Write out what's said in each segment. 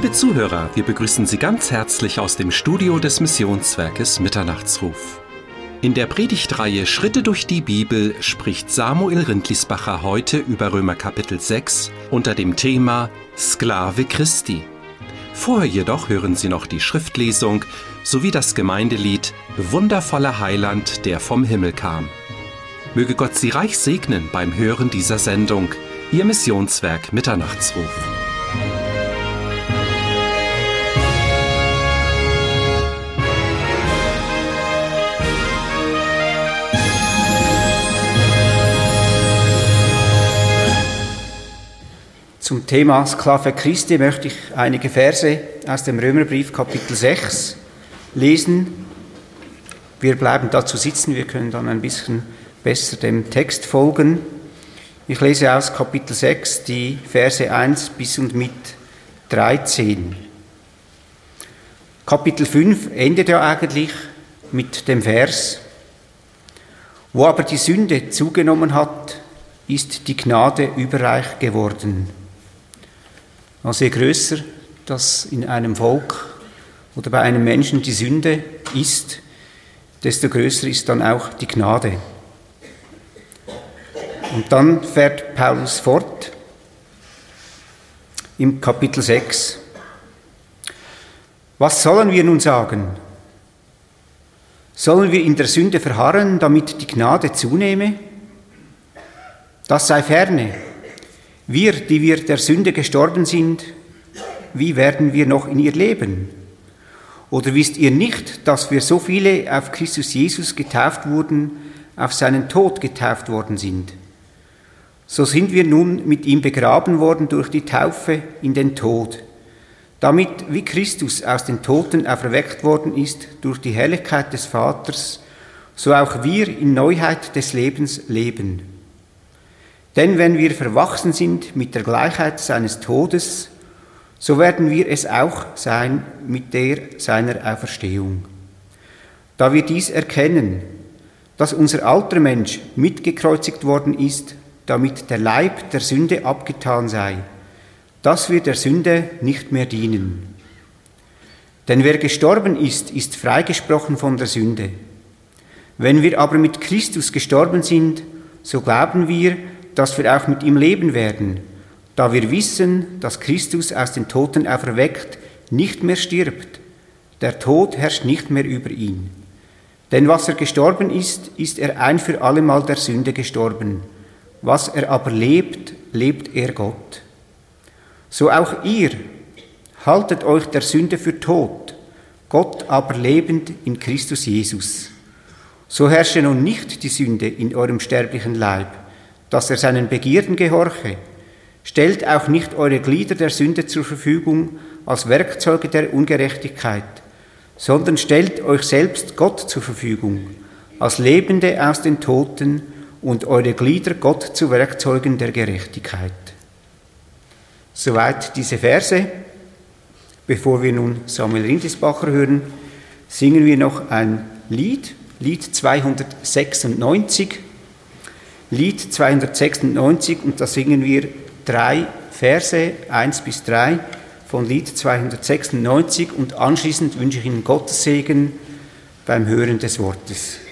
Liebe Zuhörer, wir begrüßen Sie ganz herzlich aus dem Studio des Missionswerkes Mitternachtsruf. In der Predigtreihe Schritte durch die Bibel spricht Samuel Rindlisbacher heute über Römer Kapitel 6 unter dem Thema Sklave Christi. Vorher jedoch hören Sie noch die Schriftlesung sowie das Gemeindelied Wundervoller Heiland, der vom Himmel kam. Möge Gott Sie reich segnen beim Hören dieser Sendung. Ihr Missionswerk Mitternachtsruf. Zum Thema Sklave Christi möchte ich einige Verse aus dem Römerbrief Kapitel 6 lesen. Wir bleiben dazu sitzen, wir können dann ein bisschen besser dem Text folgen. Ich lese aus Kapitel 6 die Verse 1 bis und mit 13. Kapitel 5 endet ja eigentlich mit dem Vers, wo aber die Sünde zugenommen hat, ist die Gnade überreich geworden. Also je größer das in einem Volk oder bei einem Menschen die Sünde ist, desto größer ist dann auch die Gnade. Und dann fährt Paulus fort im Kapitel 6. Was sollen wir nun sagen? Sollen wir in der Sünde verharren, damit die Gnade zunehme? Das sei ferne. Wir, die wir der Sünde gestorben sind, wie werden wir noch in ihr leben? Oder wisst ihr nicht, dass wir so viele auf Christus Jesus getauft wurden, auf seinen Tod getauft worden sind? So sind wir nun mit ihm begraben worden durch die Taufe in den Tod, damit wie Christus aus den Toten auferweckt worden ist durch die Herrlichkeit des Vaters, so auch wir in Neuheit des Lebens leben. Denn wenn wir verwachsen sind mit der Gleichheit seines Todes, so werden wir es auch sein mit der seiner Auferstehung. Da wir dies erkennen, dass unser alter Mensch mitgekreuzigt worden ist, damit der Leib der Sünde abgetan sei, dass wir der Sünde nicht mehr dienen. Denn wer gestorben ist, ist freigesprochen von der Sünde. Wenn wir aber mit Christus gestorben sind, so glauben wir, dass wir auch mit ihm leben werden, da wir wissen, dass Christus aus den Toten auferweckt nicht mehr stirbt. Der Tod herrscht nicht mehr über ihn. Denn was er gestorben ist, ist er ein für allemal der Sünde gestorben. Was er aber lebt, lebt er Gott. So auch ihr haltet euch der Sünde für tot, Gott aber lebend in Christus Jesus. So herrsche nun nicht die Sünde in eurem sterblichen Leib, dass er seinen Begierden gehorche. Stellt auch nicht eure Glieder der Sünde zur Verfügung als Werkzeuge der Ungerechtigkeit, sondern stellt euch selbst Gott zur Verfügung, als Lebende aus den Toten und eure Glieder Gott zu Werkzeugen der Gerechtigkeit. Soweit diese Verse. Bevor wir nun Samuel Rindisbacher hören, singen wir noch ein Lied, Lied 296. Lied 296 und da singen wir drei Verse, 1 bis 3 von Lied 296 und anschließend wünsche ich Ihnen Gottes Segen beim Hören des Wortes.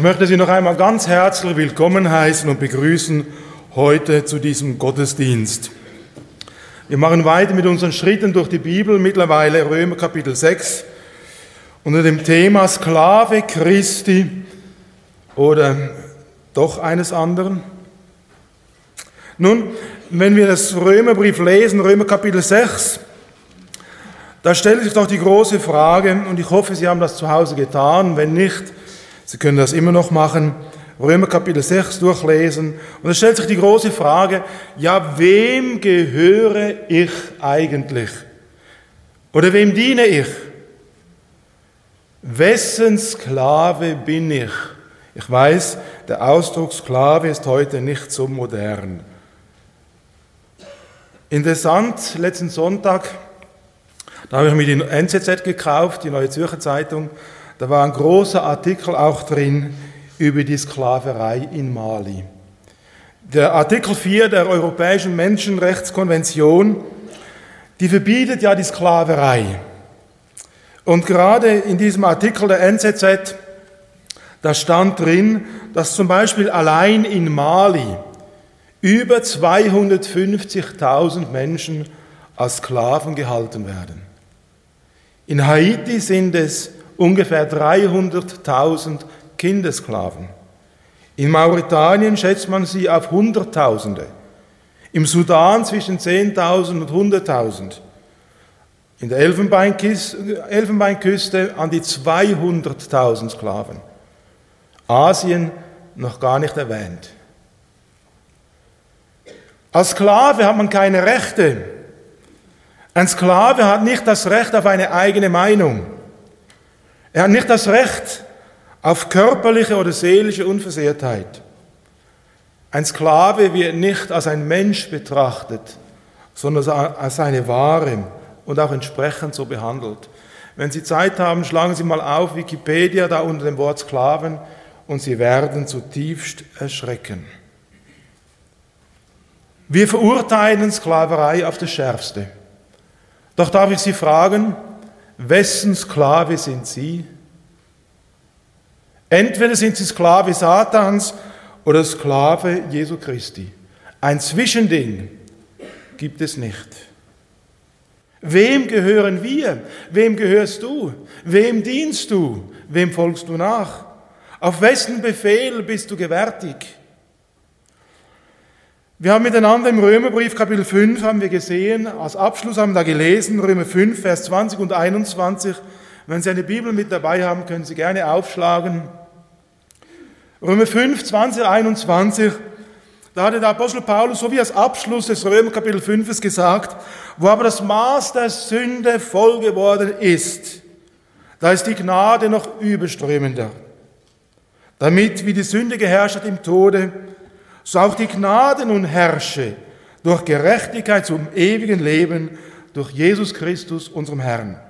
Ich möchte Sie noch einmal ganz herzlich willkommen heißen und begrüßen heute zu diesem Gottesdienst. Wir machen weiter mit unseren Schritten durch die Bibel, mittlerweile Römer Kapitel 6, unter dem Thema Sklave Christi oder doch eines anderen. Nun, wenn wir das Römerbrief lesen, Römer Kapitel 6, da stellt sich doch die große Frage, und ich hoffe, Sie haben das zu Hause getan, wenn nicht, Sie können das immer noch machen, Römer Kapitel 6 durchlesen. Und es stellt sich die große Frage, ja, wem gehöre ich eigentlich? Oder wem diene ich? Wessen Sklave bin ich? Ich weiß, der Ausdruck Sklave ist heute nicht so modern. Interessant, letzten Sonntag, da habe ich mir die NZZ gekauft, die Neue Zürcher Zeitung, da war ein großer Artikel auch drin über die Sklaverei in Mali. Der Artikel 4 der Europäischen Menschenrechtskonvention, die verbietet ja die Sklaverei. Und gerade in diesem Artikel der NZZ, da stand drin, dass zum Beispiel allein in Mali über 250.000 Menschen als Sklaven gehalten werden. In Haiti sind es ungefähr 300.000 Kindesklaven. In Mauretanien schätzt man sie auf Hunderttausende. Im Sudan zwischen 10.000 und 100.000. In der Elfenbeinküste an die 200.000 Sklaven. Asien noch gar nicht erwähnt. Als Sklave hat man keine Rechte. Ein Sklave hat nicht das Recht auf eine eigene Meinung. Er hat nicht das Recht auf körperliche oder seelische Unversehrtheit. Ein Sklave wird nicht als ein Mensch betrachtet, sondern als eine Ware und auch entsprechend so behandelt. Wenn Sie Zeit haben, schlagen Sie mal auf Wikipedia da unter dem Wort Sklaven und Sie werden zutiefst erschrecken. Wir verurteilen Sklaverei auf das Schärfste. Doch darf ich Sie fragen, wessen Sklave sind Sie? Entweder sind Sie Sklave Satans oder Sklave Jesu Christi. Ein Zwischending gibt es nicht. Wem gehören wir? Wem gehörst du? Wem dienst du? Wem folgst du nach? Auf wessen Befehl bist du gewärtig? Wir haben miteinander im Römerbrief Kapitel 5 haben wir gesehen, als Abschluss haben wir da gelesen, Römer 5, Vers 20 und 21. Wenn Sie eine Bibel mit dabei haben, können Sie gerne aufschlagen. Römer 5, 20, 21. Da hatte der Apostel Paulus so wie als Abschluss des Römer Kapitel 5 gesagt, wo aber das Maß der Sünde voll geworden ist, da ist die Gnade noch überströmender. Damit, wie die Sünde geherrscht hat im Tode, so auch die Gnade nun herrsche durch Gerechtigkeit zum ewigen Leben durch Jesus Christus, unserem Herrn.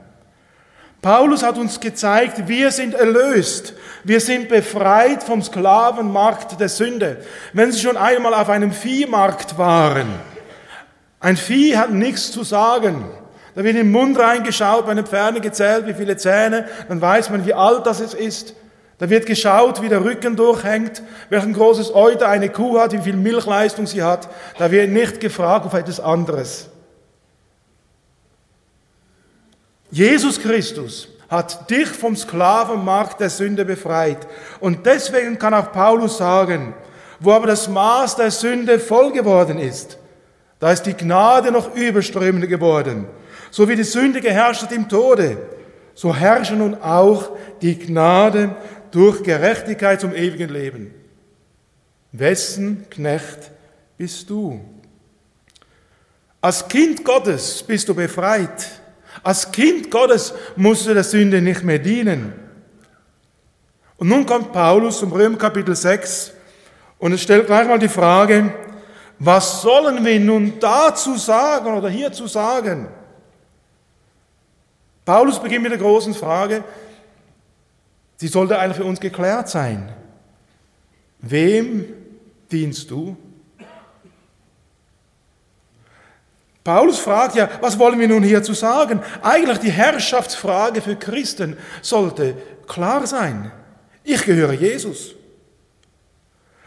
Paulus hat uns gezeigt, wir sind erlöst. Wir sind befreit vom Sklavenmarkt der Sünde. Wenn Sie schon einmal auf einem Viehmarkt waren, ein Vieh hat nichts zu sagen. Da wird im Mund reingeschaut, bei einem Pferd gezählt, wie viele Zähne, dann weiß man, wie alt das ist. Da wird geschaut, wie der Rücken durchhängt, welchen großes Euter eine Kuh hat, wie viel Milchleistung sie hat. Da wird nicht gefragt auf etwas anderes. Jesus Christus hat dich vom Sklavenmarkt der Sünde befreit. Und deswegen kann auch Paulus sagen, wo aber das Maß der Sünde voll geworden ist, da ist die Gnade noch überströmender geworden. So wie die Sünde geherrscht hat im Tode, so herrsche nun auch die Gnade durch Gerechtigkeit zum ewigen Leben. Wessen Knecht bist du? Als Kind Gottes bist du befreit. Als Kind Gottes musst du der Sünde nicht mehr dienen. Und nun kommt Paulus zum Römer Kapitel 6 und es stellt gleich mal die Frage, was sollen wir nun dazu sagen oder hierzu sagen? Paulus beginnt mit der großen Frage, Sie sollte eigentlich für uns geklärt sein. Wem dienst du? Paulus fragt ja, was wollen wir nun hierzu sagen? Eigentlich die Herrschaftsfrage für Christen sollte klar sein. Ich gehöre Jesus.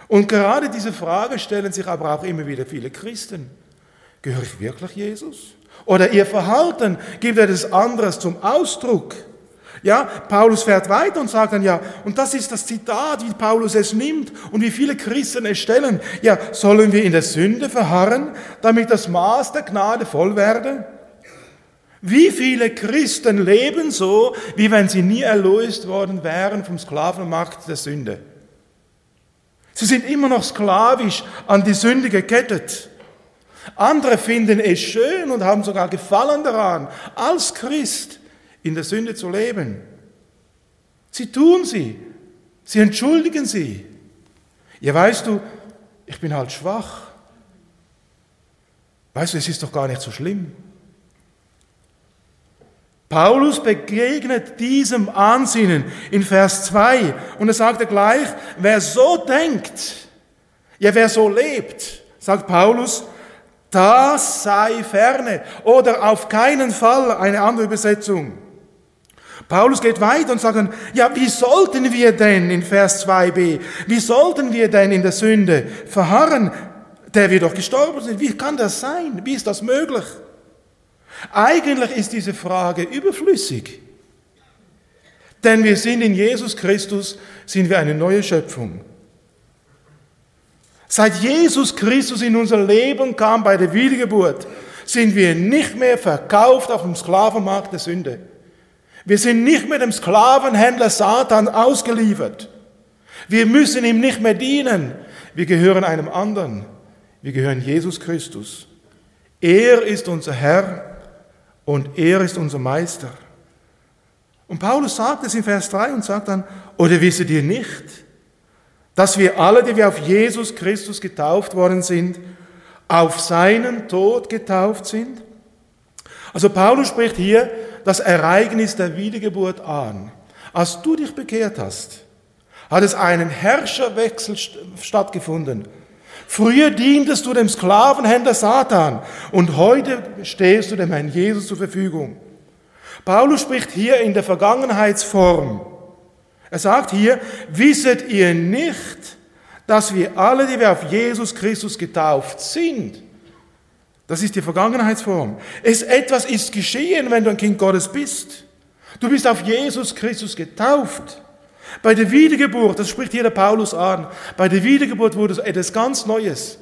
Und gerade diese Frage stellen sich aber auch immer wieder viele Christen. Gehöre ich wirklich Jesus? Oder ihr Verhalten gibt etwas anderes zum Ausdruck. Ja, Paulus fährt weiter und sagt dann ja, und das ist das Zitat, wie Paulus es nimmt und wie viele Christen es stellen. Ja, sollen wir in der Sünde verharren, damit das Maß der Gnade voll werde? Wie viele Christen leben so, wie wenn sie nie erlöst worden wären vom Sklavenmarkt der Sünde? Sie sind immer noch sklavisch an die Sünde gekettet. Andere finden es schön und haben sogar Gefallen daran, als Christ in der Sünde zu leben. Sie tun sie, sie entschuldigen sie. Ja, weißt du, ich bin halt schwach. Weißt du, es ist doch gar nicht so schlimm. Paulus begegnet diesem Ansinnen in Vers 2 und er sagt gleich, wer so denkt, ja wer so lebt, sagt Paulus, das sei ferne oder auf keinen Fall eine andere Übersetzung. Paulus geht weiter und sagt, ja, wie sollten wir denn in Vers 2b, wie sollten wir denn in der Sünde verharren, der wir doch gestorben sind? Wie kann das sein? Wie ist das möglich? Eigentlich ist diese Frage überflüssig. Denn wir sind in Jesus Christus, sind wir eine neue Schöpfung. Seit Jesus Christus in unser Leben kam bei der Wiedergeburt, sind wir nicht mehr verkauft auf dem Sklavenmarkt der Sünde. Wir sind nicht mehr dem Sklavenhändler Satan ausgeliefert. Wir müssen ihm nicht mehr dienen. Wir gehören einem anderen. Wir gehören Jesus Christus. Er ist unser Herr und er ist unser Meister. Und Paulus sagt es in Vers 3 und sagt dann, oder wisset ihr nicht, dass wir alle, die wir auf Jesus Christus getauft worden sind, auf seinen Tod getauft sind? Also Paulus spricht hier das Ereignis der Wiedergeburt an. Als du dich bekehrt hast, hat es einen Herrscherwechsel stattgefunden. Früher dientest du dem Sklavenhändler Satan und heute stehst du dem Herrn Jesus zur Verfügung. Paulus spricht hier in der Vergangenheitsform. Er sagt hier, wisset ihr nicht, dass wir alle, die wir auf Jesus Christus getauft sind, das ist die Vergangenheitsform. Es, etwas ist geschehen, wenn du ein Kind Gottes bist. Du bist auf Jesus Christus getauft. Bei der Wiedergeburt, das spricht hier der Paulus an, bei der Wiedergeburt wurde etwas ganz Neues.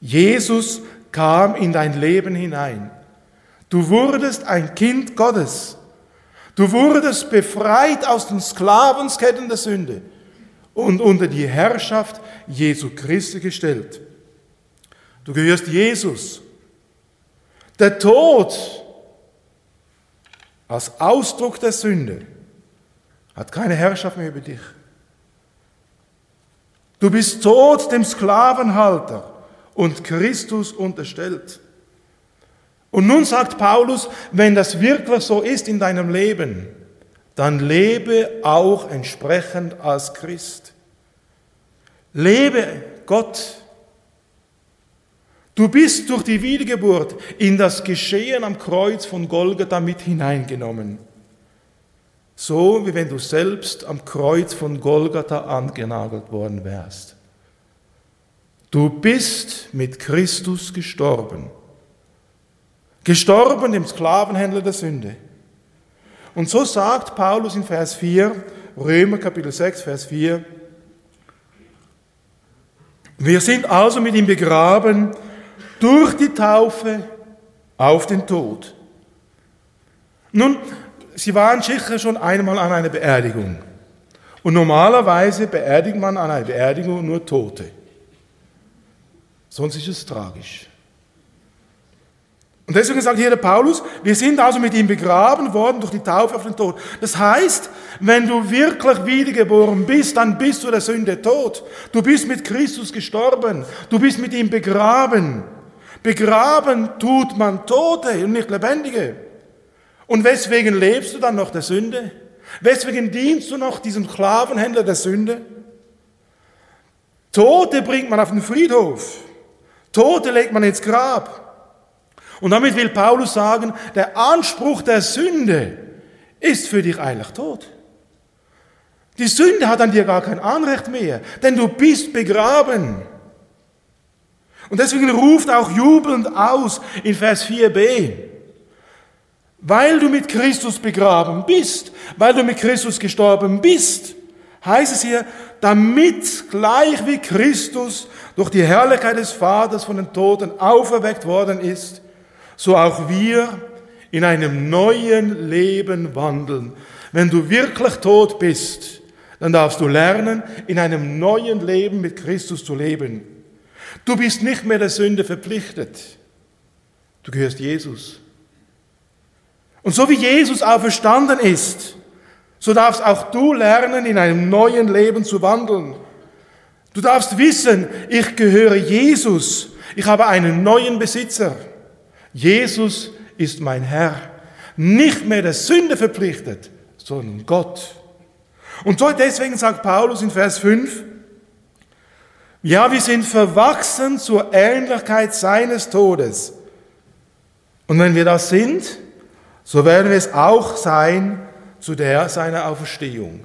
Jesus kam in dein Leben hinein. Du wurdest ein Kind Gottes. Du wurdest befreit aus den Sklavensketten der Sünde und unter die Herrschaft Jesu Christi gestellt. Du gehörst Jesus. Der Tod als Ausdruck der Sünde hat keine Herrschaft mehr über dich. Du bist tot dem Sklavenhalter und Christus unterstellt. Und nun sagt Paulus, wenn das wirklich so ist in deinem Leben, dann lebe auch entsprechend als Christ. Lebe Gott. Du bist durch die Wiedergeburt in das Geschehen am Kreuz von Golgatha mit hineingenommen. So wie wenn du selbst am Kreuz von Golgatha angenagelt worden wärst. Du bist mit Christus gestorben. Gestorben dem Sklavenhändler der Sünde. Und so sagt Paulus in Vers 4, Römer Kapitel 6, Vers 4, wir sind also mit ihm begraben durch die Taufe auf den Tod. Nun, Sie waren sicher schon einmal an einer Beerdigung. Und normalerweise beerdigt man an einer Beerdigung nur Tote. Sonst ist es tragisch. Und deswegen sagt hier der Paulus, wir sind also mit ihm begraben worden durch die Taufe auf den Tod. Das heißt, wenn du wirklich wiedergeboren bist, dann bist du der Sünde tot. Du bist mit Christus gestorben. Du bist mit ihm begraben. Begraben tut man Tote und nicht Lebendige. Und weswegen lebst du dann noch der Sünde? Weswegen dienst du noch diesem Sklavenhändler der Sünde? Tote bringt man auf den Friedhof. Tote legt man ins Grab. Und damit will Paulus sagen, der Anspruch der Sünde ist für dich eigentlich tot. Die Sünde hat an dir gar kein Anrecht mehr, denn du bist begraben. Und deswegen ruft auch jubelnd aus in Vers 4b, weil du mit Christus begraben bist, weil du mit Christus gestorben bist, heißt es hier, damit gleich wie Christus durch die Herrlichkeit des Vaters von den Toten auferweckt worden ist, so auch wir in einem neuen Leben wandeln. Wenn du wirklich tot bist, dann darfst du lernen, in einem neuen Leben mit Christus zu leben. Du bist nicht mehr der Sünde verpflichtet. Du gehörst Jesus. Und so wie Jesus auferstanden ist, so darfst auch du lernen, in einem neuen Leben zu wandeln. Du darfst wissen, ich gehöre Jesus. Ich habe einen neuen Besitzer. Jesus ist mein Herr. Nicht mehr der Sünde verpflichtet, sondern Gott. Und so deswegen sagt Paulus in Vers 5, ja, wir sind verwachsen zur Ähnlichkeit seines Todes. Und wenn wir das sind, so werden wir es auch sein zu der seiner Auferstehung.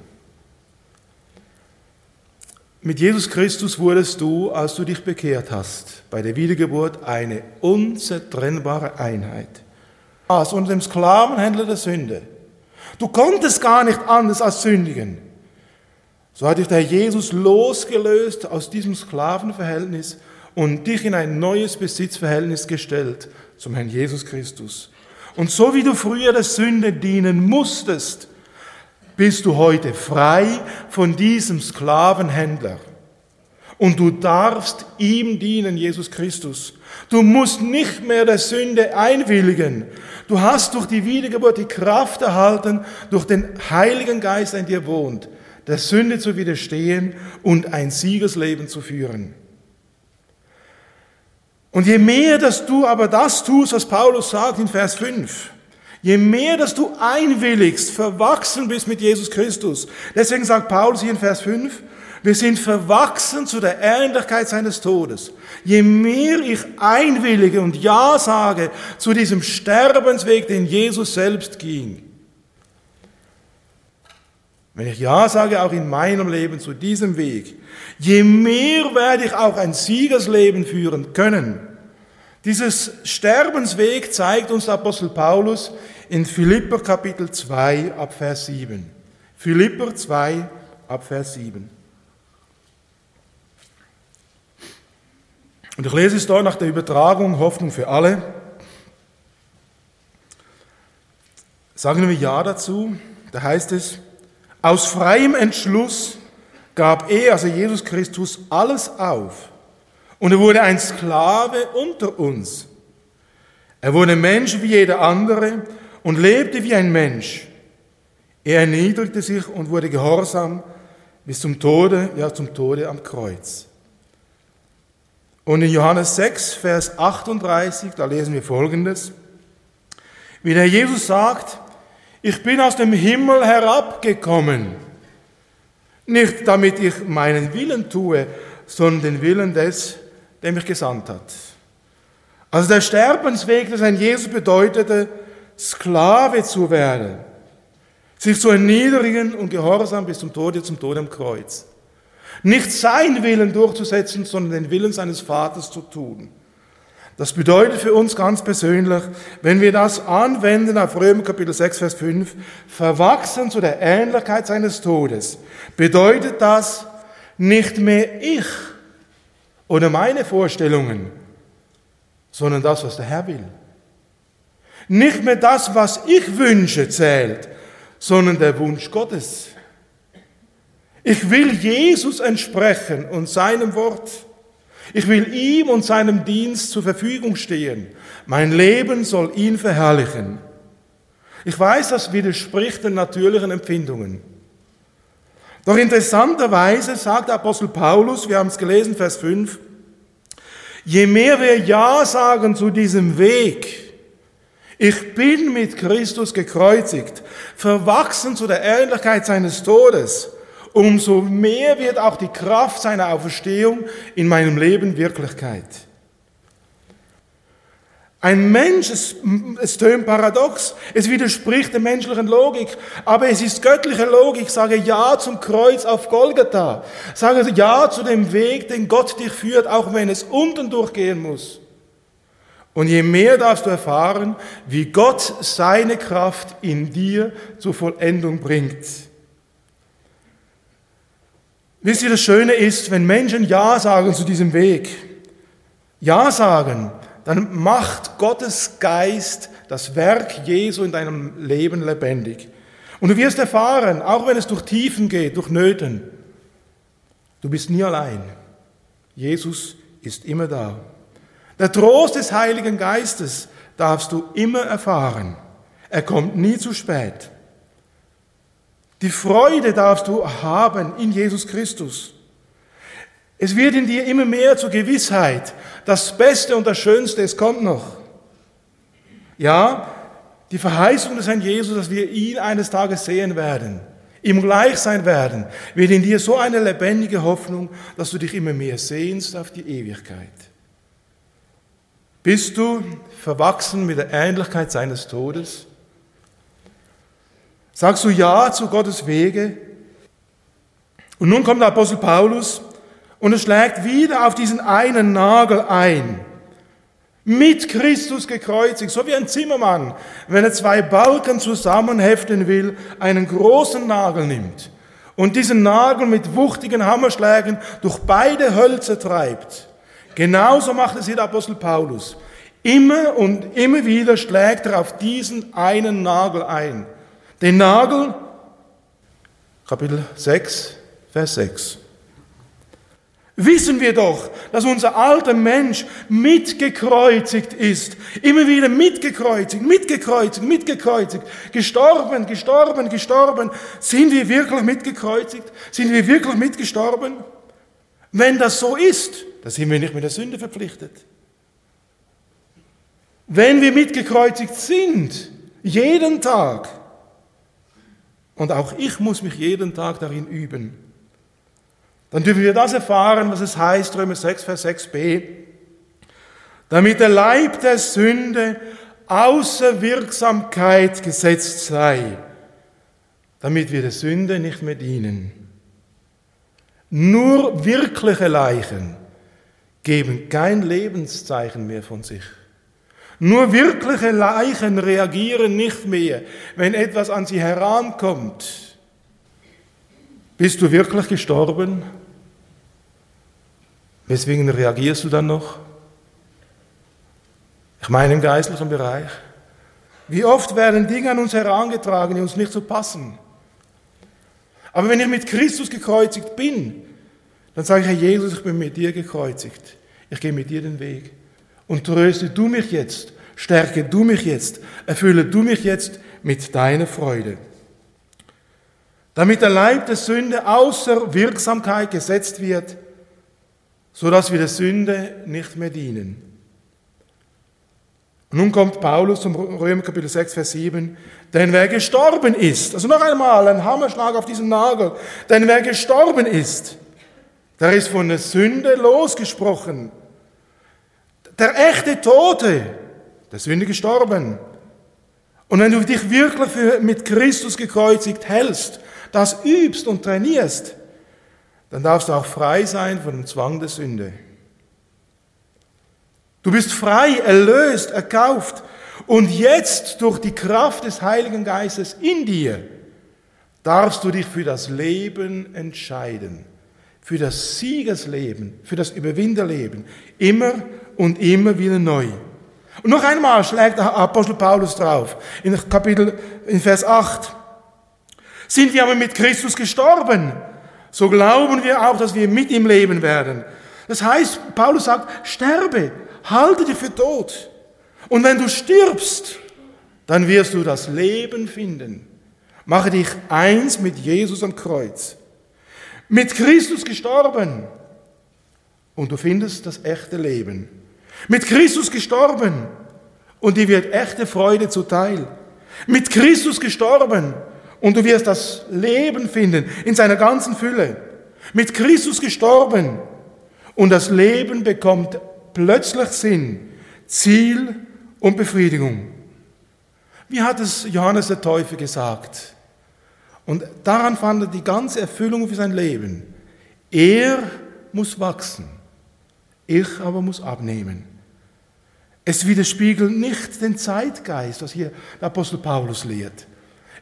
Mit Jesus Christus wurdest du, als du dich bekehrt hast, bei der Wiedergeburt eine unzertrennbare Einheit. Unter dem Sklavenhändler der Sünde. Du konntest gar nicht anders als sündigen. So hat dich der Jesus losgelöst aus diesem Sklavenverhältnis und dich in ein neues Besitzverhältnis gestellt zum Herrn Jesus Christus. Und so wie du früher der Sünde dienen musstest, bist du heute frei von diesem Sklavenhändler. Und du darfst ihm dienen, Jesus Christus. Du musst nicht mehr der Sünde einwilligen. Du hast durch die Wiedergeburt die Kraft erhalten, durch den Heiligen Geist, der in dir wohnt, der Sünde zu widerstehen und ein Siegesleben zu führen. Und je mehr, dass du aber das tust, was Paulus sagt in Vers 5, je mehr, dass du einwilligst, verwachsen bist mit Jesus Christus. Deswegen sagt Paulus hier in Vers 5, wir sind verwachsen zu der Ähnlichkeit seines Todes. Je mehr ich einwillige und Ja sage zu diesem Sterbensweg, den Jesus selbst ging, wenn ich Ja sage, auch in meinem Leben zu diesem Weg, je mehr werde ich auch ein Siegersleben führen können. Dieses Sterbensweg zeigt uns Apostel Paulus in Philipper Kapitel 2 ab Vers 7. Philipper 2 ab Vers 7. Und ich lese es dort nach der Übertragung Hoffnung für alle. Sagen wir Ja dazu. Da heißt es, aus freiem Entschluss gab er, also Jesus Christus, alles auf. Und er wurde ein Sklave unter uns. Er wurde Mensch wie jeder andere und lebte wie ein Mensch. Er erniedrigte sich und wurde gehorsam bis zum Tode, ja zum Tode am Kreuz. Und in Johannes 6, Vers 38, da lesen wir Folgendes. Wie der Jesus sagt, ich bin aus dem Himmel herabgekommen, nicht damit ich meinen Willen tue, sondern den Willen des, der mich gesandt hat. Also der Sterbensweg des Herrn Jesus bedeutete, Sklave zu werden, sich zu erniedrigen und gehorsam bis zum Tode, zum Tod am Kreuz. Nicht sein Willen durchzusetzen, sondern den Willen seines Vaters zu tun. Das bedeutet für uns ganz persönlich, wenn wir das anwenden auf Römer Kapitel 6, Vers 5, verwachsen zu der Ähnlichkeit seines Todes, bedeutet das nicht mehr ich oder meine Vorstellungen, sondern das, was der Herr will. Nicht mehr das, was ich wünsche, zählt, sondern der Wunsch Gottes. Ich will Jesus entsprechen und seinem Wort. Ich will ihm und seinem Dienst zur Verfügung stehen. Mein Leben soll ihn verherrlichen. Ich weiß, das widerspricht den natürlichen Empfindungen. Doch interessanterweise sagt der Apostel Paulus, wir haben es gelesen, Vers 5, je mehr wir Ja sagen zu diesem Weg, ich bin mit Christus gekreuzigt, verwachsen zu der Ähnlichkeit seines Todes, umso mehr wird auch die Kraft seiner Auferstehung in meinem Leben Wirklichkeit. Ein Mensch, es, es tönt paradox, es widerspricht der menschlichen Logik, aber es ist göttliche Logik. Sage Ja zum Kreuz auf Golgatha. Sage Ja zu dem Weg, den Gott dich führt, auch wenn es unten durchgehen muss. Und je mehr darfst du erfahren, wie Gott seine Kraft in dir zur Vollendung bringt. Wisst ihr, das Schöne ist, wenn Menschen Ja sagen zu diesem Weg, Ja sagen, dann macht Gottes Geist das Werk Jesu in deinem Leben lebendig. Und du wirst erfahren, auch wenn es durch Tiefen geht, durch Nöten, du bist nie allein. Jesus ist immer da. Der Trost des Heiligen Geistes darfst du immer erfahren. Er kommt nie zu spät. Die Freude darfst du haben in Jesus Christus. Es wird in dir immer mehr zur Gewissheit, das Beste und das Schönste, es kommt noch. Ja, die Verheißung des Herrn Jesus, dass wir ihn eines Tages sehen werden, ihm gleich sein werden, wird in dir so eine lebendige Hoffnung, dass du dich immer mehr sehnst auf die Ewigkeit. Bist du verwachsen mit der Ähnlichkeit seines Todes? Sagst du Ja zu Gottes Wege? Und nun kommt der Apostel Paulus und er schlägt wieder auf diesen einen Nagel ein. Mit Christus gekreuzigt, so wie ein Zimmermann, wenn er zwei Balken zusammenheften will, einen großen Nagel nimmt und diesen Nagel mit wuchtigen Hammerschlägen durch beide Hölzer treibt. Genauso macht es hier der Apostel Paulus. Immer und immer wieder schlägt er auf diesen einen Nagel ein. Den Nagel, Kapitel 6, Vers 6 wissen wir doch, dass unser alter Mensch mitgekreuzigt ist. Immer wieder mitgekreuzigt, mitgekreuzigt, mitgekreuzigt. Gestorben, gestorben, gestorben. Sind wir wirklich mitgekreuzigt? Sind wir wirklich mitgestorben? Wenn das so ist, dann sind wir nicht mit der Sünde verpflichtet. Wenn wir mitgekreuzigt sind, jeden Tag, und auch ich muss mich jeden Tag darin üben, dann dürfen wir das erfahren, was es heißt, Römer 6, Vers 6b, damit der Leib der Sünde außer Wirksamkeit gesetzt sei, damit wir der Sünde nicht mehr dienen. Nur wirkliche Leichen geben kein Lebenszeichen mehr von sich. Nur wirkliche Leichen reagieren nicht mehr, wenn etwas an sie herankommt. Bist du wirklich gestorben? Weswegen reagierst du dann noch? Ich meine im geistlichen Bereich. Wie oft werden Dinge an uns herangetragen, die uns nicht so passen. Aber wenn ich mit Christus gekreuzigt bin, dann sage ich, Herr Jesus, ich bin mit dir gekreuzigt. Ich gehe mit dir den Weg. Und tröste du mich jetzt, stärke du mich jetzt, erfülle du mich jetzt mit deiner Freude. Damit der Leib der Sünde außer Wirksamkeit gesetzt wird, so dass wir der Sünde nicht mehr dienen. Nun kommt Paulus zum Römer Kapitel 6, Vers 7. Denn wer gestorben ist, also noch einmal ein Hammerschlag auf diesen Nagel, denn wer gestorben ist, der ist von der Sünde losgesprochen. Der echte Tote, der Sünde gestorben. Und wenn du dich wirklich für, mit Christus gekreuzigt hältst, das übst und trainierst, dann darfst du auch frei sein von dem Zwang der Sünde. Du bist frei, erlöst, erkauft und jetzt durch die Kraft des Heiligen Geistes in dir darfst du dich für das Leben entscheiden, für das Siegesleben, für das Überwinderleben, immer und immer wieder neu. Und noch einmal schlägt der Apostel Paulus drauf, in Kapitel, in Vers 8. Sind wir aber mit Christus gestorben, so glauben wir auch, dass wir mit ihm leben werden. Das heißt, Paulus sagt, sterbe, halte dich für tot. Und wenn du stirbst, dann wirst du das Leben finden. Mache dich eins mit Jesus am Kreuz. Mit Christus gestorben. Und du findest das echte Leben. Mit Christus gestorben. Und dir wird echte Freude zuteil. Mit Christus gestorben und du wirst das Leben finden in seiner ganzen Fülle. Mit Christus gestorben und das Leben bekommt plötzlich Sinn, Ziel und Befriedigung. Wie hat es Johannes der Täufer gesagt? Und daran fand er die ganze Erfüllung für sein Leben. Er muss wachsen, ich aber muss abnehmen. Es widerspiegelt nicht den Zeitgeist, was hier der Apostel Paulus lehrt.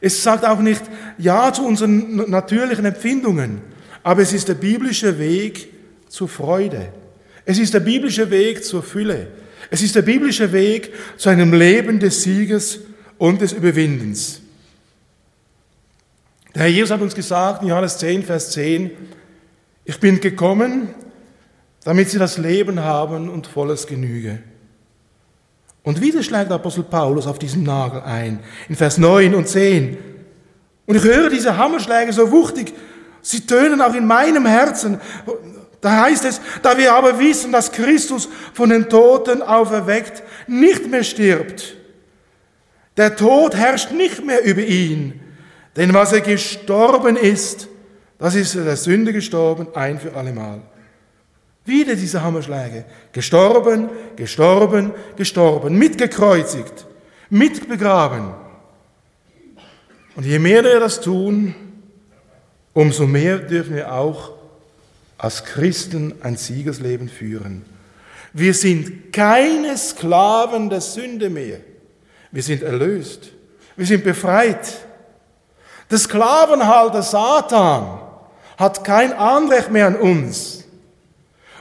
Es sagt auch nicht Ja zu unseren natürlichen Empfindungen, aber es ist der biblische Weg zur Freude. Es ist der biblische Weg zur Fülle. Es ist der biblische Weg zu einem Leben des Sieges und des Überwindens. Der Herr Jesus hat uns gesagt in Johannes 10, Vers 10, ich bin gekommen, damit sie das Leben haben und volles Genüge. Und wieder schlägt Apostel Paulus auf diesen Nagel ein, in Vers 9 und 10. Und ich höre diese Hammerschläge so wuchtig, sie tönen auch in meinem Herzen. Da heißt es, da wir aber wissen, dass Christus von den Toten auferweckt nicht mehr stirbt. Der Tod herrscht nicht mehr über ihn, denn was er gestorben ist, das ist er der Sünde gestorben, ein für allemal. Wieder diese Hammerschläge. Gestorben, gestorben, gestorben, mitgekreuzigt, mitbegraben. Und je mehr wir das tun, umso mehr dürfen wir auch als Christen ein Siegesleben führen. Wir sind keine Sklaven der Sünde mehr. Wir sind erlöst. Wir sind befreit. Der Sklavenhalter Satan hat kein Anrecht mehr an uns.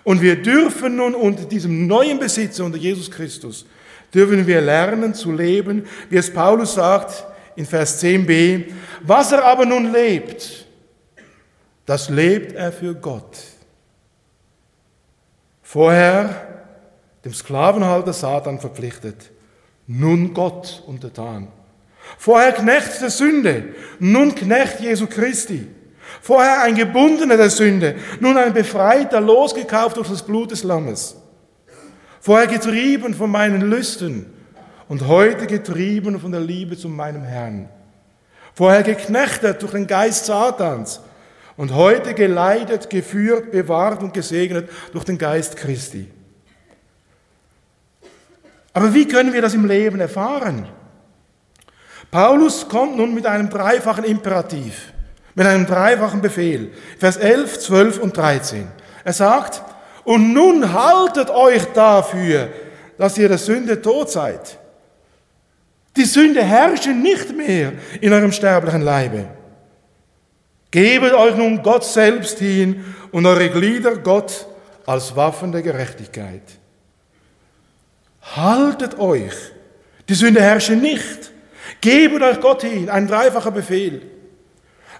Und wir dürfen nun unter diesem neuen Besitzer, unter Jesus Christus, dürfen wir lernen zu leben, wie es Paulus sagt in Vers 10b, was er aber nun lebt, das lebt er für Gott. Vorher dem Sklavenhalter Satan verpflichtet, nun Gott untertan. Vorher Knecht der Sünde, nun Knecht Jesu Christi. Vorher ein Gebundener der Sünde, nun ein Befreiter, losgekauft durch das Blut des Lammes. Vorher getrieben von meinen Lüsten und heute getrieben von der Liebe zu meinem Herrn. Vorher geknechtet durch den Geist Satans und heute geleitet, geführt, bewahrt und gesegnet durch den Geist Christi. Aber wie können wir das im Leben erfahren? Paulus kommt nun mit einem dreifachen Imperativ mit einem dreifachen Befehl. Vers 11, 12 und 13. Er sagt, und nun haltet euch dafür, dass ihr der Sünde tot seid. Die Sünde herrscht nicht mehr in eurem sterblichen Leibe. Gebet euch nun Gott selbst hin und eure Glieder Gott als Waffen der Gerechtigkeit. Haltet euch. Die Sünde herrsche nicht. Gebet euch Gott hin. Ein dreifacher Befehl.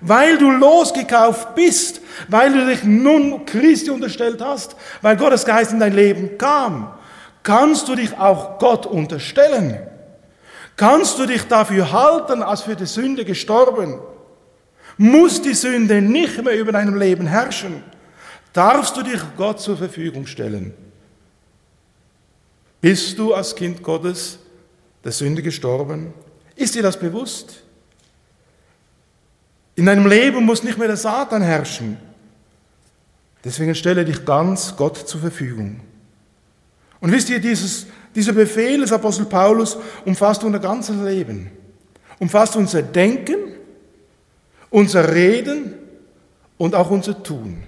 Weil du losgekauft bist, weil du dich nun Christi unterstellt hast, weil Gottes Geist in dein Leben kam, kannst du dich auch Gott unterstellen. Kannst du dich dafür halten, als für die Sünde gestorben? Muss die Sünde nicht mehr über deinem Leben herrschen? Darfst du dich Gott zur Verfügung stellen? Bist du als Kind Gottes der Sünde gestorben? Ist dir das bewusst? In deinem Leben muss nicht mehr der Satan herrschen. Deswegen stelle dich ganz Gott zur Verfügung. Und wisst ihr, dieses, dieser Befehl des Apostel Paulus umfasst unser ganzes Leben, umfasst unser Denken, unser Reden und auch unser Tun.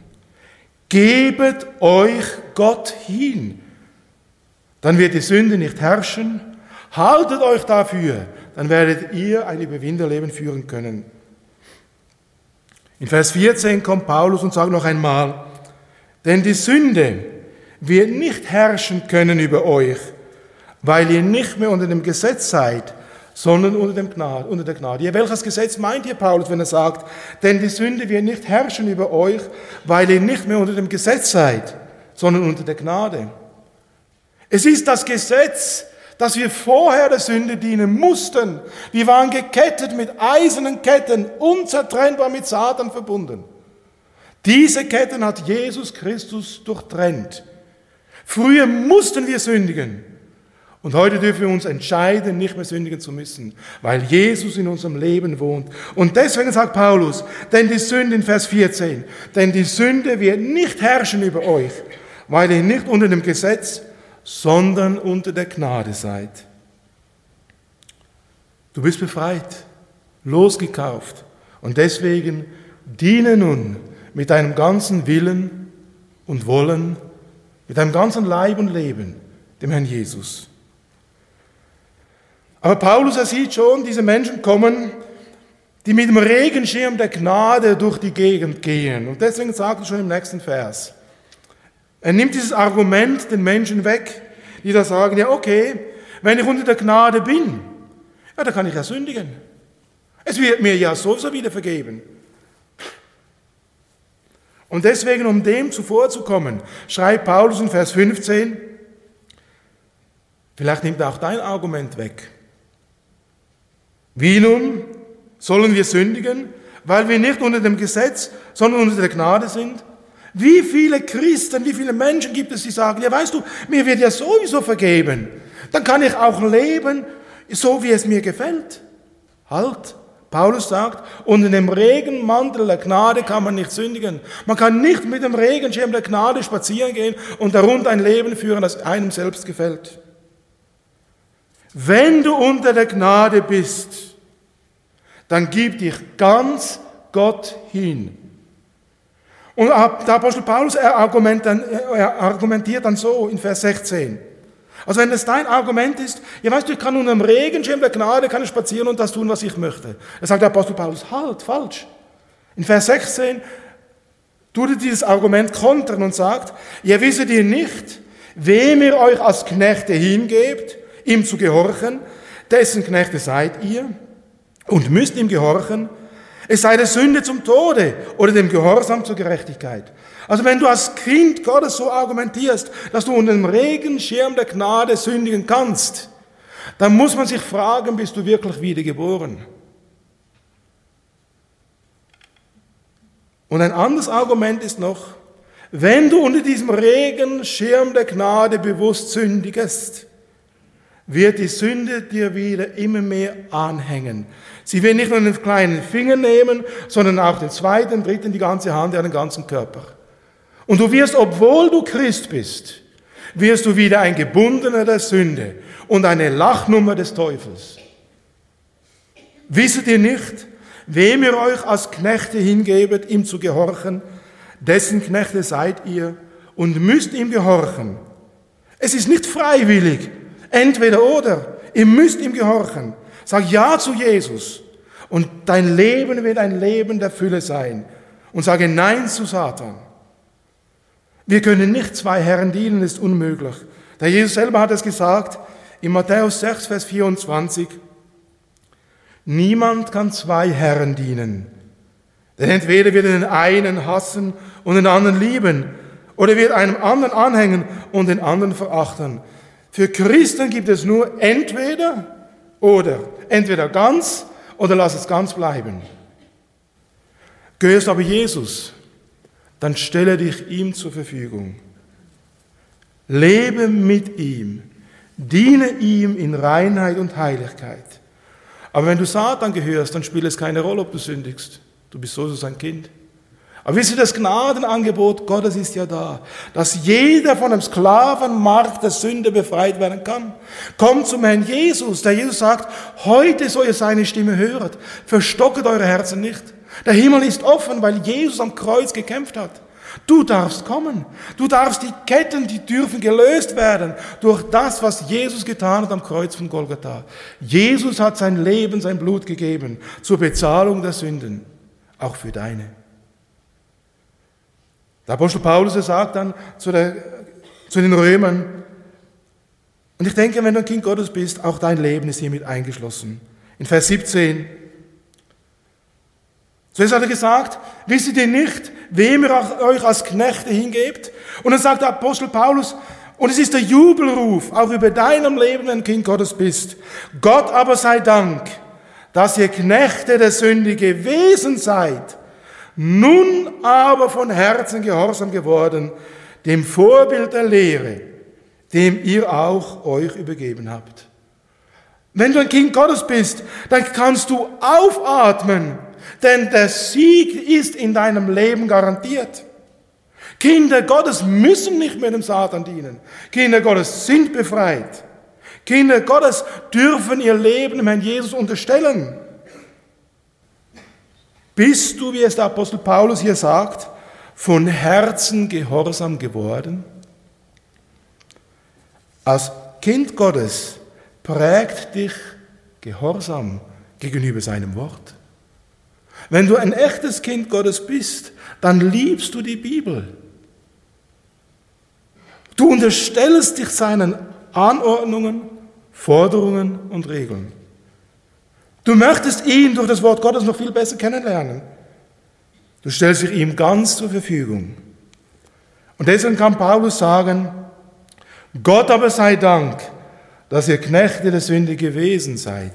Gebet euch Gott hin, dann wird die Sünde nicht herrschen. Haltet euch dafür, dann werdet ihr ein Überwinderleben führen können. In Vers 14 kommt Paulus und sagt noch einmal, denn die Sünde wird nicht herrschen können über euch, weil ihr nicht mehr unter dem Gesetz seid, sondern unter, dem Gnade, unter der Gnade. Ja, welches Gesetz meint hier Paulus, wenn er sagt, denn die Sünde wird nicht herrschen über euch, weil ihr nicht mehr unter dem Gesetz seid, sondern unter der Gnade. Es ist das Gesetz, dass wir vorher der Sünde dienen mussten. Wir waren gekettet mit eisernen Ketten, unzertrennbar mit Satan verbunden. Diese Ketten hat Jesus Christus durchtrennt. Früher mussten wir sündigen. Und heute dürfen wir uns entscheiden, nicht mehr sündigen zu müssen, weil Jesus in unserem Leben wohnt. Und deswegen sagt Paulus, denn die Sünde in Vers 14, denn die Sünde wird nicht herrschen über euch, weil ihr nicht unter dem Gesetz, sondern unter der Gnade seid. Du bist befreit, losgekauft und deswegen diene nun mit deinem ganzen Willen und Wollen, mit deinem ganzen Leib und Leben dem Herrn Jesus. Aber Paulus, er sieht schon, diese Menschen kommen, die mit dem Regenschirm der Gnade durch die Gegend gehen. Und deswegen sagt er schon im nächsten Vers, er nimmt dieses Argument den Menschen weg, die da sagen, ja okay, wenn ich unter der Gnade bin, ja, dann kann ich ja sündigen. Es wird mir ja sowieso wieder vergeben. Und deswegen, um dem zuvorzukommen, schreibt Paulus in Vers 15, vielleicht nimmt er auch dein Argument weg. Wie nun sollen wir sündigen, weil wir nicht unter dem Gesetz, sondern unter der Gnade sind? Wie viele Christen, wie viele Menschen gibt es, die sagen, ja weißt du, mir wird ja sowieso vergeben. Dann kann ich auch leben, so wie es mir gefällt. Halt. Paulus sagt, unter dem Regenmantel der Gnade kann man nicht sündigen. Man kann nicht mit dem Regenschirm der Gnade spazieren gehen und darunter ein Leben führen, das einem selbst gefällt. Wenn du unter der Gnade bist, dann gib dich ganz Gott hin. Und der Apostel Paulus er argumentiert dann so in Vers 16. Also wenn das dein Argument ist, ja weißt du, ich kann unter dem Regenschirm der Gnade kann ich spazieren und das tun, was ich möchte. Da sagt der Apostel Paulus, halt, falsch. In Vers 16 tut er dieses Argument kontern und sagt, ihr wisset ihr nicht, wem ihr euch als Knechte hingebt, ihm zu gehorchen, dessen Knechte seid ihr und müsst ihm gehorchen, es sei der Sünde zum Tode oder dem Gehorsam zur Gerechtigkeit. Also wenn du als Kind Gottes so argumentierst, dass du unter dem Regenschirm der Gnade sündigen kannst, dann muss man sich fragen, bist du wirklich wiedergeboren? Und ein anderes Argument ist noch, wenn du unter diesem Regenschirm der Gnade bewusst sündigest, wird die Sünde dir wieder immer mehr anhängen. Sie wird nicht nur den kleinen Finger nehmen, sondern auch den zweiten, dritten, die ganze Hand, den ganzen Körper. Und du wirst, obwohl du Christ bist, wirst du wieder ein Gebundener der Sünde und eine Lachnummer des Teufels. Wisset ihr nicht, wem ihr euch als Knechte hingebet, ihm zu gehorchen, dessen Knechte seid ihr und müsst ihm gehorchen. Es ist nicht freiwillig, entweder oder. Ihr müsst ihm gehorchen. Sag Ja zu Jesus und dein Leben wird ein Leben der Fülle sein. Und sage Nein zu Satan. Wir können nicht zwei Herren dienen, ist unmöglich. Der Jesus selber hat es gesagt in Matthäus 6, Vers 24. Niemand kann zwei Herren dienen. Denn entweder wird er den einen hassen und den anderen lieben, oder wird einem anderen anhängen und den anderen verachten. Für Christen gibt es nur entweder oder. Entweder ganz oder lass es ganz bleiben. Gehörst aber Jesus, dann stelle dich ihm zur Verfügung. Lebe mit ihm, diene ihm in Reinheit und Heiligkeit. Aber wenn du Satan gehörst, dann spielt es keine Rolle, ob du sündigst. Du bist sowieso sein Kind. Aber wisst ihr, das Gnadenangebot Gottes ist ja da, dass jeder von einem Sklavenmarkt der Sünde befreit werden kann. Kommt zum Herrn Jesus, der Jesus sagt, heute soll ihr seine Stimme hören. Verstocket eure Herzen nicht. Der Himmel ist offen, weil Jesus am Kreuz gekämpft hat. Du darfst kommen. Du darfst die Ketten, die dürfen gelöst werden durch das, was Jesus getan hat am Kreuz von Golgatha. Jesus hat sein Leben, sein Blut gegeben zur Bezahlung der Sünden, auch für deine. Der Apostel Paulus sagt dann zu, der, zu den Römern, und ich denke, wenn du ein Kind Gottes bist, auch dein Leben ist hiermit eingeschlossen. In Vers 17, Zuerst hat er gesagt, wisst ihr nicht, wem ihr euch als Knechte hingebt? Und dann sagt der Apostel Paulus, und es ist der Jubelruf, auch über deinem Leben ein Kind Gottes bist. Gott aber sei Dank, dass ihr Knechte der Sünde gewesen seid, nun aber von Herzen gehorsam geworden, dem Vorbild der Lehre, dem ihr auch euch übergeben habt. Wenn du ein Kind Gottes bist, dann kannst du aufatmen denn der Sieg ist in deinem Leben garantiert. Kinder Gottes müssen nicht mehr dem Satan dienen. Kinder Gottes sind befreit. Kinder Gottes dürfen ihr Leben dem Herrn Jesus unterstellen. Bist du, wie es der Apostel Paulus hier sagt, von Herzen gehorsam geworden? Als Kind Gottes prägt dich Gehorsam gegenüber seinem Wort. Wenn du ein echtes Kind Gottes bist, dann liebst du die Bibel. Du unterstellst dich seinen Anordnungen, Forderungen und Regeln. Du möchtest ihn durch das Wort Gottes noch viel besser kennenlernen. Du stellst dich ihm ganz zur Verfügung. Und deswegen kann Paulus sagen, Gott aber sei Dank, dass ihr Knechte der Sünde gewesen seid,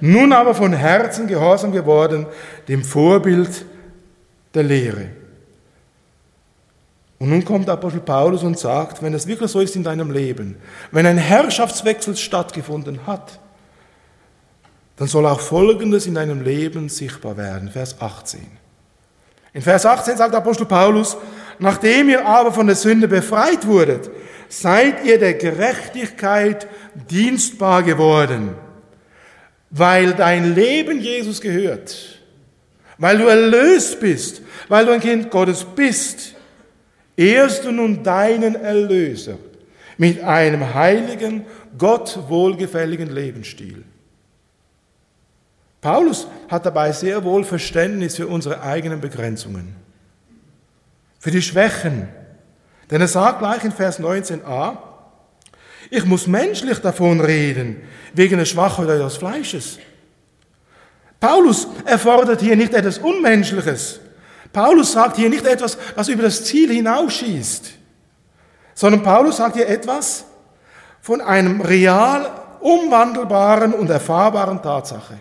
nun aber von Herzen gehorsam geworden, dem Vorbild der Lehre. Und nun kommt Apostel Paulus und sagt, wenn es wirklich so ist in deinem Leben, wenn ein Herrschaftswechsel stattgefunden hat, dann soll auch Folgendes in deinem Leben sichtbar werden. Vers 18. In Vers 18 sagt Apostel Paulus, nachdem ihr aber von der Sünde befreit wurdet, seid ihr der Gerechtigkeit dienstbar geworden, weil dein Leben Jesus gehört, weil du erlöst bist, weil du ein Kind Gottes bist, ehrst du nun deinen Erlöser mit einem heiligen, Gott wohlgefälligen Lebensstil. Paulus hat dabei sehr wohl Verständnis für unsere eigenen Begrenzungen, für die Schwächen. Denn er sagt gleich in Vers 19a, ich muss menschlich davon reden, wegen der Schwachheit eures Fleisches. Paulus erfordert hier nicht etwas Unmenschliches. Paulus sagt hier nicht etwas, was über das Ziel hinausschießt, sondern Paulus sagt hier etwas von einem real umwandelbaren und erfahrbaren Tatsache.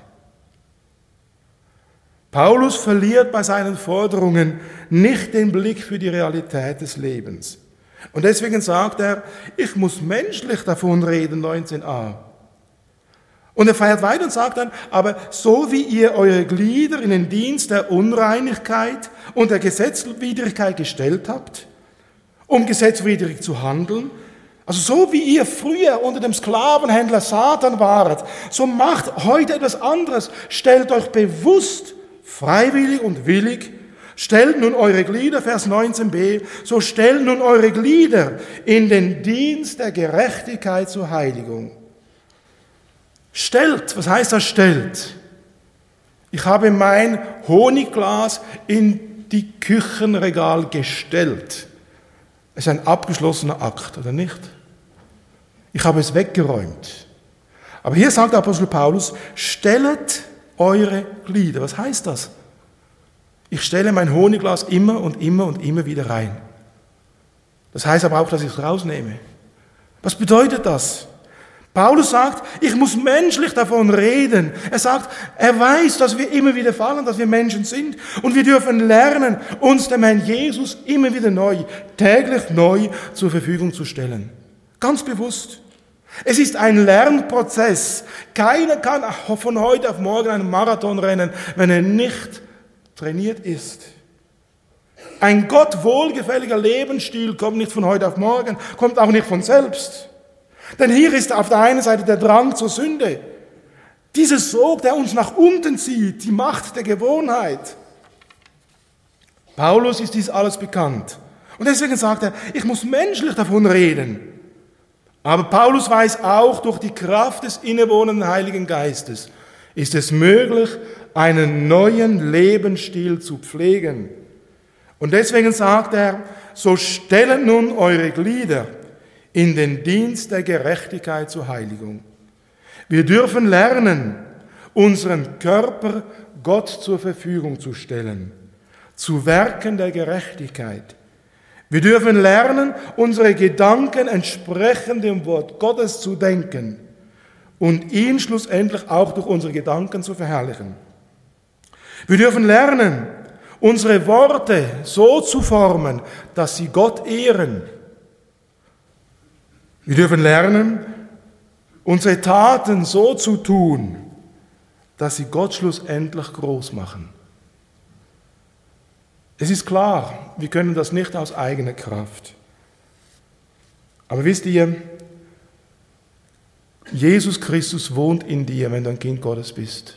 Paulus verliert bei seinen Forderungen nicht den Blick für die Realität des Lebens. Und deswegen sagt er, ich muss menschlich davon reden, 19a. Und er feiert weiter und sagt dann, aber so wie ihr eure Glieder in den Dienst der Unreinigkeit und der Gesetzwidrigkeit gestellt habt, um gesetzwidrig zu handeln, also so wie ihr früher unter dem Sklavenhändler Satan waret, so macht heute etwas anderes. Stellt euch bewusst freiwillig und willig, stellt nun eure Glieder, Vers 19b, so stellt nun eure Glieder in den Dienst der Gerechtigkeit zur Heiligung. Stellt, was heißt das stellt? Ich habe mein Honigglas in die Küchenregal gestellt. Es ist ein abgeschlossener Akt, oder nicht? Ich habe es weggeräumt. Aber hier sagt der Apostel Paulus, stellet eure Glieder. Was heißt das? Ich stelle mein Honigglas immer und immer und immer wieder rein. Das heißt aber auch, dass ich es rausnehme. Was bedeutet das? Paulus sagt, ich muss menschlich davon reden. Er sagt, er weiß, dass wir immer wieder fallen, dass wir Menschen sind. Und wir dürfen lernen, uns dem Herrn Jesus immer wieder neu, täglich neu zur Verfügung zu stellen. Ganz bewusst. Es ist ein Lernprozess. Keiner kann von heute auf morgen einen Marathon rennen, wenn er nicht trainiert ist. Ein Gott wohlgefälliger Lebensstil kommt nicht von heute auf morgen, kommt auch nicht von selbst. Denn hier ist auf der einen Seite der Drang zur Sünde. Dieser Sog, der uns nach unten zieht, die Macht der Gewohnheit. Paulus ist dies alles bekannt. Und deswegen sagt er, ich muss menschlich davon reden. Aber Paulus weiß auch, durch die Kraft des innewohnenden Heiligen Geistes ist es möglich, einen neuen Lebensstil zu pflegen. Und deswegen sagt er, so stellt nun eure Glieder in den Dienst der Gerechtigkeit zur Heiligung. Wir dürfen lernen, unseren Körper Gott zur Verfügung zu stellen, zu Werken der Gerechtigkeit. Wir dürfen lernen, unsere Gedanken entsprechend dem Wort Gottes zu denken und ihn schlussendlich auch durch unsere Gedanken zu verherrlichen. Wir dürfen lernen, unsere Worte so zu formen, dass sie Gott ehren. Wir dürfen lernen, unsere Taten so zu tun, dass sie Gott schlussendlich groß machen. Es ist klar, wir können das nicht aus eigener Kraft. Aber wisst ihr, Jesus Christus wohnt in dir, wenn du ein Kind Gottes bist.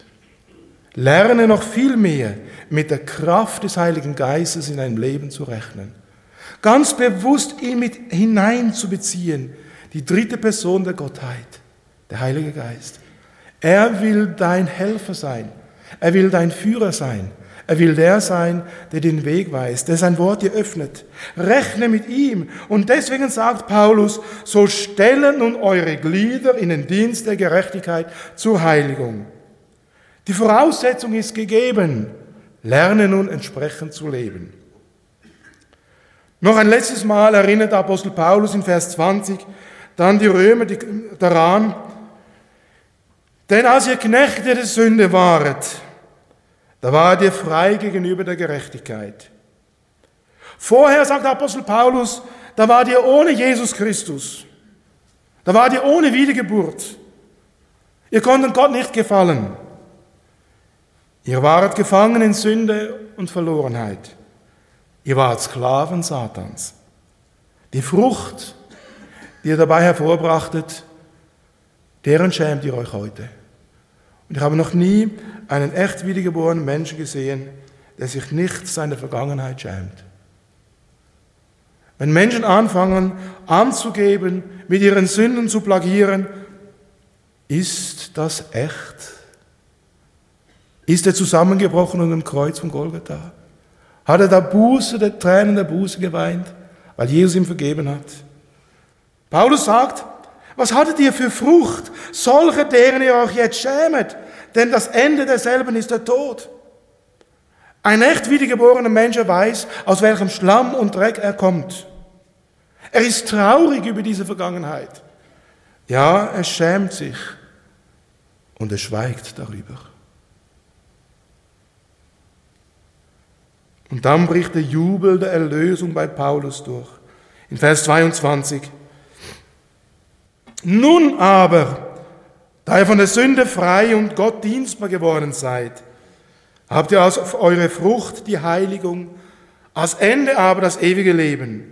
Lerne noch viel mehr mit der Kraft des Heiligen Geistes in deinem Leben zu rechnen. Ganz bewusst ihn mit hineinzubeziehen, die dritte Person der Gottheit, der Heilige Geist. Er will dein Helfer sein. Er will dein Führer sein. Er will der sein, der den Weg weist, der sein Wort dir öffnet. Rechne mit ihm. Und deswegen sagt Paulus, so stellen nun eure Glieder in den Dienst der Gerechtigkeit zur Heiligung. Die Voraussetzung ist gegeben. Lerne nun entsprechend zu leben. Noch ein letztes Mal erinnert Apostel Paulus in Vers 20 dann die Römer daran, denn als ihr Knechte der Sünde waret, da wart ihr frei gegenüber der Gerechtigkeit. Vorher, sagt Apostel Paulus, da wart ihr ohne Jesus Christus. Da wart ihr ohne Wiedergeburt. Ihr konntet Gott nicht gefallen. Ihr wart gefangen in Sünde und Verlorenheit. Ihr wart Sklaven Satans. Die Frucht, die ihr dabei hervorbrachtet, deren schämt ihr euch heute. Und ich habe noch nie einen echt wiedergeborenen Menschen gesehen, der sich nicht seiner Vergangenheit schämt. Wenn Menschen anfangen anzugeben, mit ihren Sünden zu plagieren, ist das echt? Ist er zusammengebrochen unter dem Kreuz von Golgatha? Hat er da Buße, der Tränen der Buße geweint, weil Jesus ihm vergeben hat? Paulus sagt, was hattet ihr für Frucht? Solche, deren ihr euch jetzt schämet, denn das Ende derselben ist der Tod. Ein echt wiedergeborener Mensch weiß, aus welchem Schlamm und Dreck er kommt. Er ist traurig über diese Vergangenheit. Ja, er schämt sich und er schweigt darüber. Und dann bricht der Jubel der Erlösung bei Paulus durch. In Vers 22. Nun aber, da ihr von der Sünde frei und Gott dienstbar geworden seid, habt ihr als eure Frucht die Heiligung, als Ende aber das ewige Leben.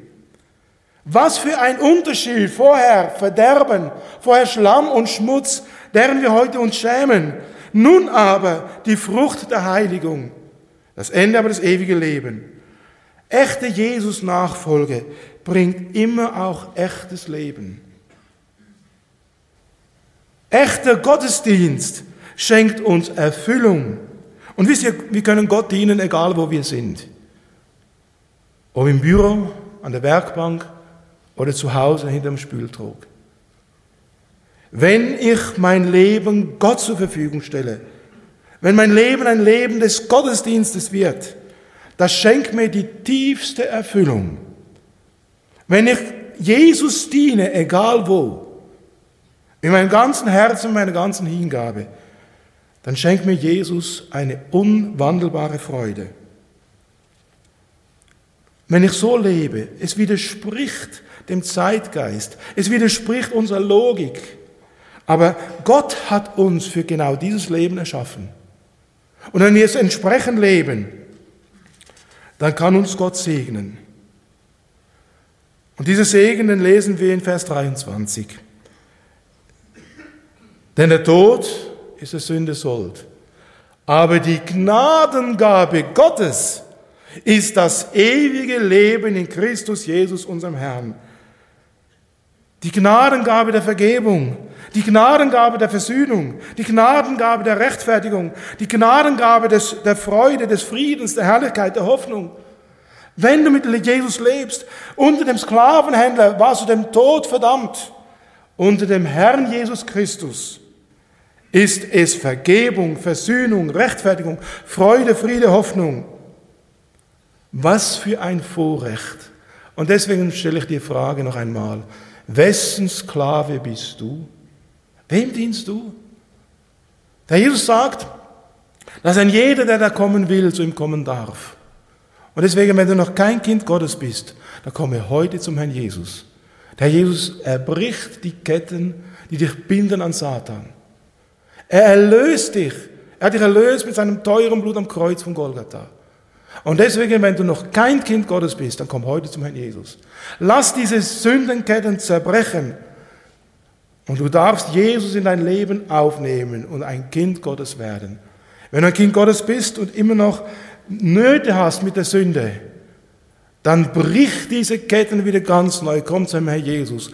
Was für ein Unterschied vorher Verderben, vorher Schlamm und Schmutz, deren wir heute uns schämen. Nun aber die Frucht der Heiligung das Ende aber das ewige Leben. Echte Jesus-Nachfolge bringt immer auch echtes Leben. Echter Gottesdienst schenkt uns Erfüllung. Und wisst ihr, wir können Gott dienen, egal wo wir sind. Ob im Büro, an der Werkbank oder zu Hause hinterm Spültrog. Wenn ich mein Leben Gott zur Verfügung stelle, wenn mein Leben ein Leben des Gottesdienstes wird, das schenkt mir die tiefste Erfüllung. Wenn ich Jesus diene, egal wo, in meinem ganzen Herzen, in meiner ganzen Hingabe, dann schenkt mir Jesus eine unwandelbare Freude. Wenn ich so lebe, es widerspricht dem Zeitgeist, es widerspricht unserer Logik, aber Gott hat uns für genau dieses Leben erschaffen. Und wenn wir es entsprechend leben, dann kann uns Gott segnen. Und diese Segen, lesen wir in Vers 23. Denn der Tod ist der Sünde Sold. Aber die Gnadengabe Gottes ist das ewige Leben in Christus Jesus, unserem Herrn. Die Gnadengabe der Vergebung, die Gnadengabe der Versöhnung, die Gnadengabe der Rechtfertigung, die Gnadengabe des, der Freude, des Friedens, der Herrlichkeit, der Hoffnung. Wenn du mit Jesus lebst, unter dem Sklavenhändler warst du dem Tod verdammt. Unter dem Herrn Jesus Christus ist es Vergebung, Versöhnung, Rechtfertigung, Freude, Friede, Hoffnung. Was für ein Vorrecht. Und deswegen stelle ich die Frage noch einmal. Wessen Sklave bist du? Wem dienst du? Der Jesus sagt, dass ein jeder, der da kommen will, zu ihm kommen darf. Und deswegen, wenn du noch kein Kind Gottes bist, dann komme heute zum Herrn Jesus. Der Jesus, er bricht die Ketten, die dich binden an Satan. Er erlöst dich. Er hat dich erlöst mit seinem teuren Blut am Kreuz von Golgatha. Und deswegen, wenn du noch kein Kind Gottes bist, dann komm heute zum Herrn Jesus. Lass diese Sündenketten zerbrechen Und du darfst Jesus in dein Leben aufnehmen und ein Kind Gottes werden. Wenn du ein Kind Gottes bist und immer noch Nöte hast mit der Sünde, dann brich diese Ketten wieder ganz neu. Komm zum Herrn Jesus.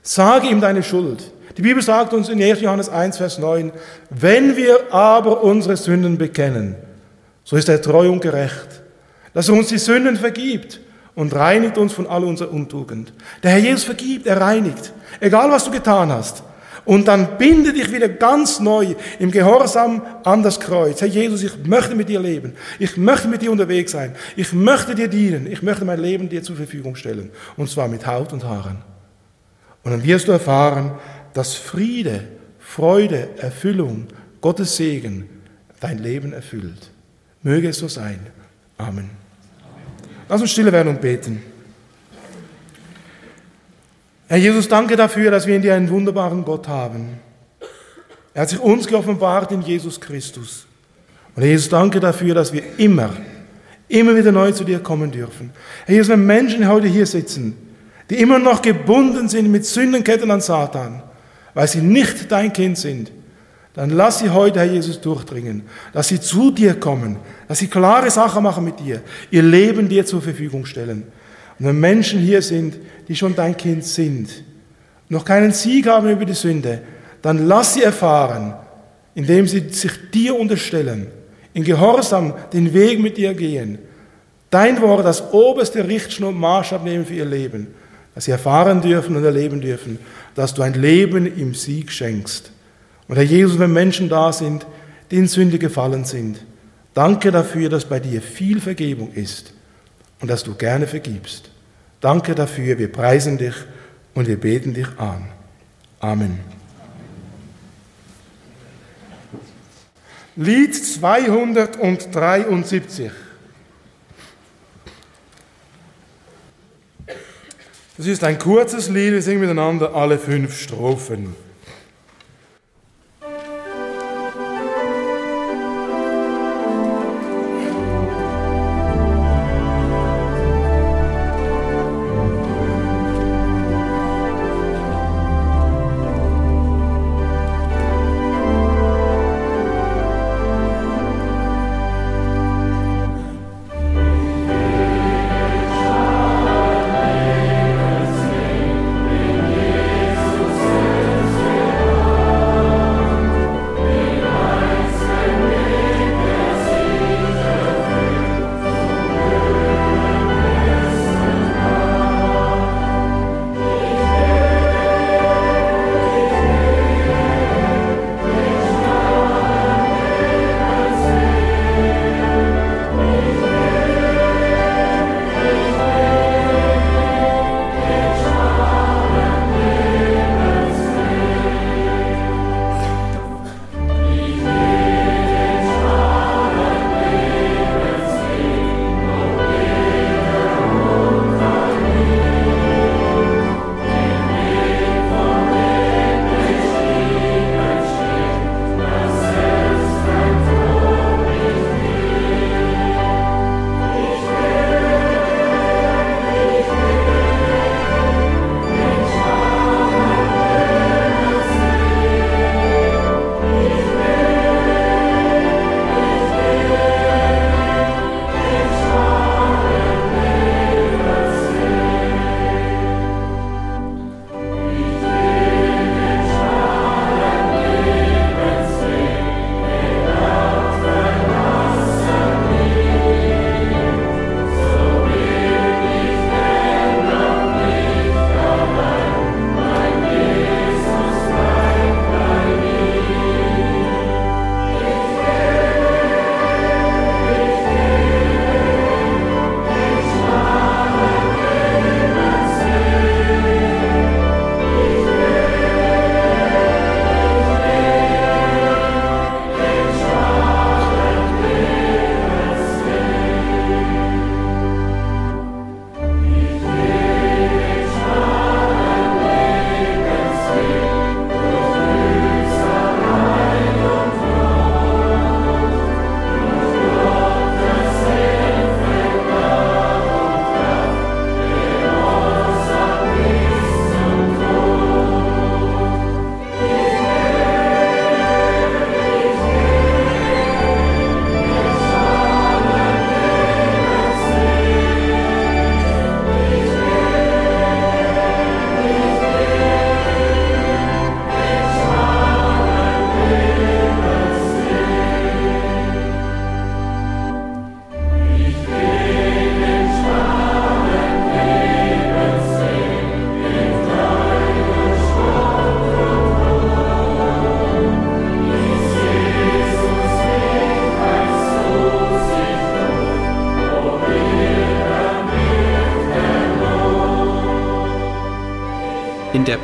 Sage ihm deine Schuld. Die Bibel sagt uns in 1. Johannes 1, Vers 9, wenn wir aber unsere Sünden bekennen, so ist er treu und gerecht, dass er uns die Sünden vergibt und reinigt uns von all unserer Untugend. Der Herr Jesus vergibt, er reinigt, egal was du getan hast. Und dann binde dich wieder ganz neu im Gehorsam an das Kreuz. Herr Jesus, ich möchte mit dir leben. Ich möchte mit dir unterwegs sein. Ich möchte dir dienen. Ich möchte mein Leben dir zur Verfügung stellen. Und zwar mit Haut und Haaren. Und dann wirst du erfahren, dass Friede, Freude, Erfüllung, Gottes Segen dein Leben erfüllt. Möge es so sein. Amen. Lass uns stille werden und beten. Herr Jesus, danke dafür, dass wir in dir einen wunderbaren Gott haben. Er hat sich uns geoffenbart in Jesus Christus. Und Herr Jesus, danke dafür, dass wir immer, immer wieder neu zu dir kommen dürfen. Herr Jesus, wenn Menschen heute hier sitzen, die immer noch gebunden sind mit Sündenketten an Satan, weil sie nicht dein Kind sind, dann lass sie heute, Herr Jesus, durchdringen, dass sie zu dir kommen, dass sie klare Sachen machen mit dir, ihr Leben dir zur Verfügung stellen. Und wenn Menschen hier sind, die schon dein Kind sind, noch keinen Sieg haben über die Sünde, dann lass sie erfahren, indem sie sich dir unterstellen, in Gehorsam den Weg mit dir gehen, dein Wort als oberste Richtschnur und Maßstab nehmen für ihr Leben, dass sie erfahren dürfen und erleben dürfen, dass du ein Leben im Sieg schenkst. Und Herr Jesus, wenn Menschen da sind, die in Sünde gefallen sind, danke dafür, dass bei dir viel Vergebung ist und dass du gerne vergibst. Danke dafür, wir preisen dich und wir beten dich an. Amen. Lied 273. Das ist ein kurzes Lied, wir singen miteinander alle fünf Strophen.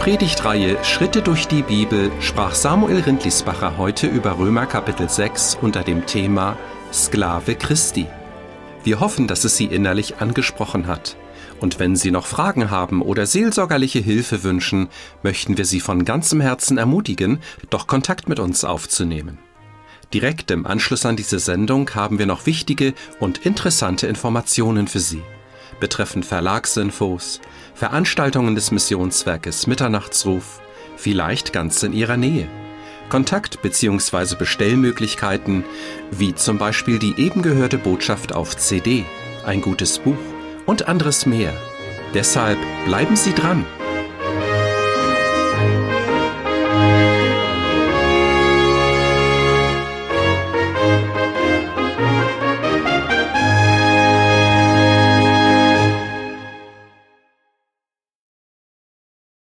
Predigtreihe Schritte durch die Bibel sprach Samuel Rindlisbacher heute über Römer Kapitel 6 unter dem Thema Sklave Christi. Wir hoffen, dass es Sie innerlich angesprochen hat. Und wenn Sie noch Fragen haben oder seelsorgerliche Hilfe wünschen, möchten wir Sie von ganzem Herzen ermutigen, doch Kontakt mit uns aufzunehmen. Direkt im Anschluss an diese Sendung haben wir noch wichtige und interessante Informationen für Sie betreffend Verlagsinfos, Veranstaltungen des Missionswerkes Mitternachtsruf, vielleicht ganz in Ihrer Nähe. Kontakt- bzw. Bestellmöglichkeiten, wie zum Beispiel die eben gehörte Botschaft auf CD, ein gutes Buch und anderes mehr. Deshalb bleiben Sie dran!